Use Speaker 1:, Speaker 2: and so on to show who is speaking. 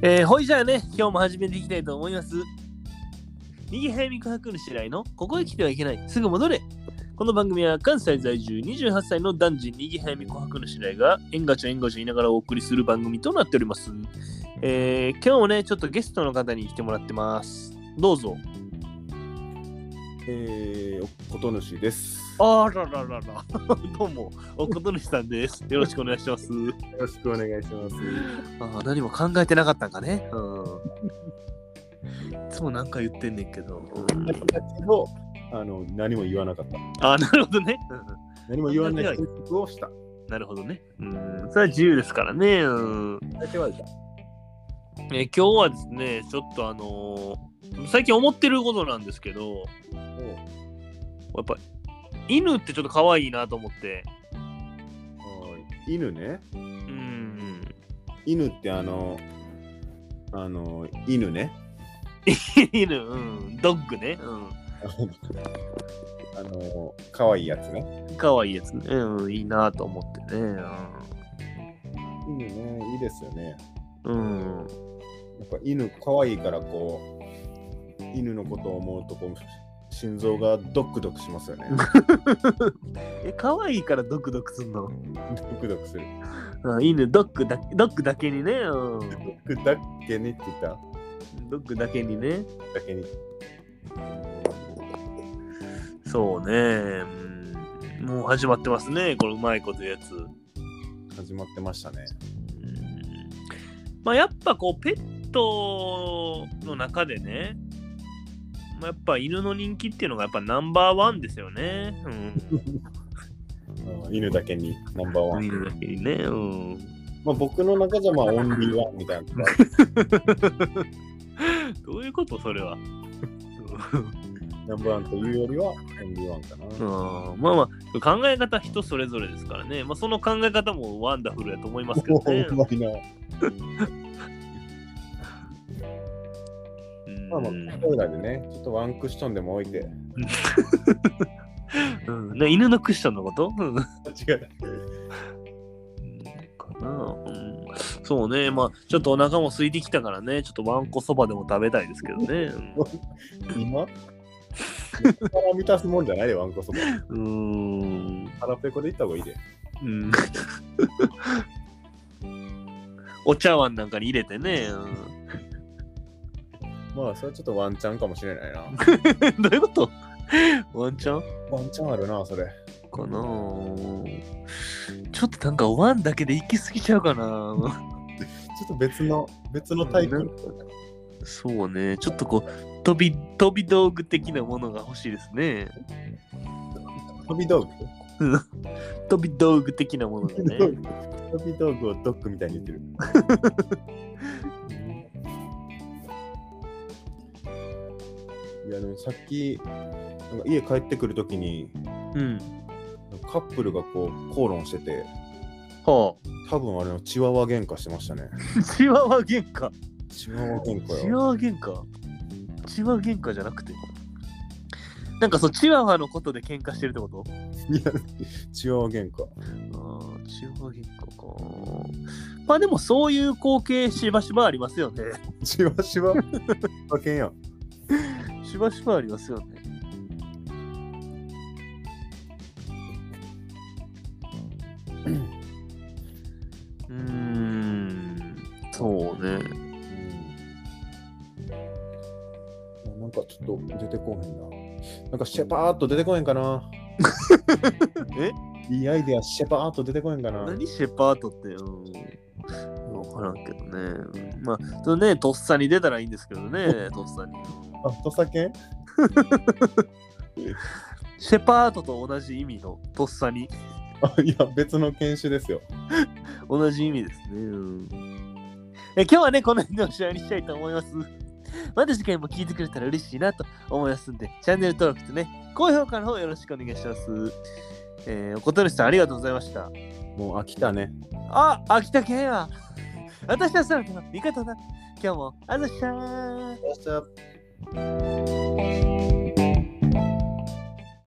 Speaker 1: えー、ほいじゃあね、今日も始めていきたいと思います。右早見琥珀の白井のここへ来てはいけない、すぐ戻れ。この番組は関西在住28歳の男児右早見琥珀の白井が縁がちょ縁がちょ言いながらお送りする番組となっております。えー、今日もね、ちょっとゲストの方に来てもらってます。どうぞ。
Speaker 2: えー、こと主です。
Speaker 1: あらららら。どうも、おことぬしさんです。よろしくお願いします。
Speaker 2: よろしくお願いします。
Speaker 1: あー何も考えてなかったんかね。うん。いつもなんか言ってんねんけど。
Speaker 2: あの、何も言わなかった。
Speaker 1: あーなるほどね。うん
Speaker 2: 何も言わない選択をした。
Speaker 1: なるほどね。うん。それは自由ですからね。うん。えー今日はですね、ちょっとあのー最近思ってることなんですけど、やっぱ犬ってちょっと可愛いなと思って。
Speaker 2: はい犬ね。
Speaker 1: うん。
Speaker 2: 犬ってあの、あの、犬ね。
Speaker 1: 犬、うん。ドッグね。
Speaker 2: あの、可愛いやつね。
Speaker 1: うん。可愛いやつね。うん。いいなと思ってね。
Speaker 2: 犬ね、いいですよね。
Speaker 1: うん。
Speaker 2: やっぱ犬可愛いからこう、犬のことを思うとこう、心臓がドックドクしますよね。
Speaker 1: え、可愛いからドクドクすんの、
Speaker 2: ドックドクする。
Speaker 1: うん、犬、ドッグだドッグだけにね。うん。
Speaker 2: ドックだけにって言った？
Speaker 1: ドッグだけにね。
Speaker 2: だけに。
Speaker 1: そうね、うん。もう始まってますね。このうまいことやつ。
Speaker 2: 始まってましたね。
Speaker 1: うんまあやっぱこうペットの中でね、まあ、やっぱ犬の人気っていうのがやっぱナンバーワンですよね。うん、
Speaker 2: うん犬だけにナンバーワン。
Speaker 1: 犬だけにね。うん、
Speaker 2: まあ、僕の中じゃまあオンリーワンみたいな。
Speaker 1: どういうことそれは。
Speaker 2: ナンバーワンというよりはオンリーワンかな。
Speaker 1: うん、まあまあ考え方人それぞれですからね。まあその考え方もワンダフルやと思いますけどね。
Speaker 2: ほんまにな。
Speaker 1: うん
Speaker 2: まあまあ、これらでね、ちょっとワンクッションでも置いて。
Speaker 1: うんね、犬のクッションのこと、うん
Speaker 2: 違う。
Speaker 1: かな、うん、そうね、まあ、ちょっとお腹も空いてきたからね、ちょっとわんこそばでも食べたいですけどね。
Speaker 2: 今？腹満たすもんじゃないで、ワンコそば。
Speaker 1: うん。
Speaker 2: 腹ペコでいった方がいいで。
Speaker 1: うん。お茶碗なんかに入れてね。
Speaker 2: まあ、それはちょっとワンチャンかもしれないな。
Speaker 1: うん、どういうこと？ワンちゃん
Speaker 2: ワンチャンあるな、それ。
Speaker 1: かなちょっとなんかワンだけで行き過ぎちゃうかな
Speaker 2: ちょっと別の、別のタイプ。
Speaker 1: そうね、ちょっとこう、飛び、飛び道具的なものが欲しいですね。
Speaker 2: 飛び道具？
Speaker 1: 飛び道具的なものがね。
Speaker 2: 飛び道具をドッグみたいに言ってる。いやでもさっきなんか家帰ってくるときに
Speaker 1: うん。
Speaker 2: カップルがこう口論してて
Speaker 1: は
Speaker 2: 多分あれのチワワ喧嘩してましたね。
Speaker 1: あ。チワワ喧嘩？
Speaker 2: チワワ喧嘩
Speaker 1: チ
Speaker 2: よ。
Speaker 1: ワワ喧嘩？チワワ喧嘩じゃなくて？なんかそう、チワワのことで喧嘩してるってこと？
Speaker 2: いやチワワ喧嘩。
Speaker 1: ああ、チワワ喧嘩か。まあでもそういう光景しばしばありますよね。
Speaker 2: チワシワ馬券やん。
Speaker 1: しばしばありますよね。うーん、そうね。
Speaker 2: うんなんかちょっと出てこへんな。なんかシェパーっと出てこへんかな。
Speaker 1: え？
Speaker 2: いいアイデアシェパーっと出てこへんかな。
Speaker 1: 何シェパートって、うん、わからんけどね。うんまあ、それね、とっさに出たらいいんですけどね、とっさに。
Speaker 2: あ、土佐犬？
Speaker 1: シェパートと同じ意味のとっさに。
Speaker 2: あいや、別の犬種ですよ。
Speaker 1: 同じ意味ですね。うんえ今日はね、この辺でおしまいにしたいと思います。また次回も聞いてくれたら嬉しいなと思いますんで、チャンネル登録とね、高評価の方よろしくお願いします。えー、おことるしさんありがとうございました。
Speaker 2: もう飽きたね。
Speaker 1: あ、秋田県や。私はそなたの味方だ。今日もあざっしゃー。
Speaker 2: Música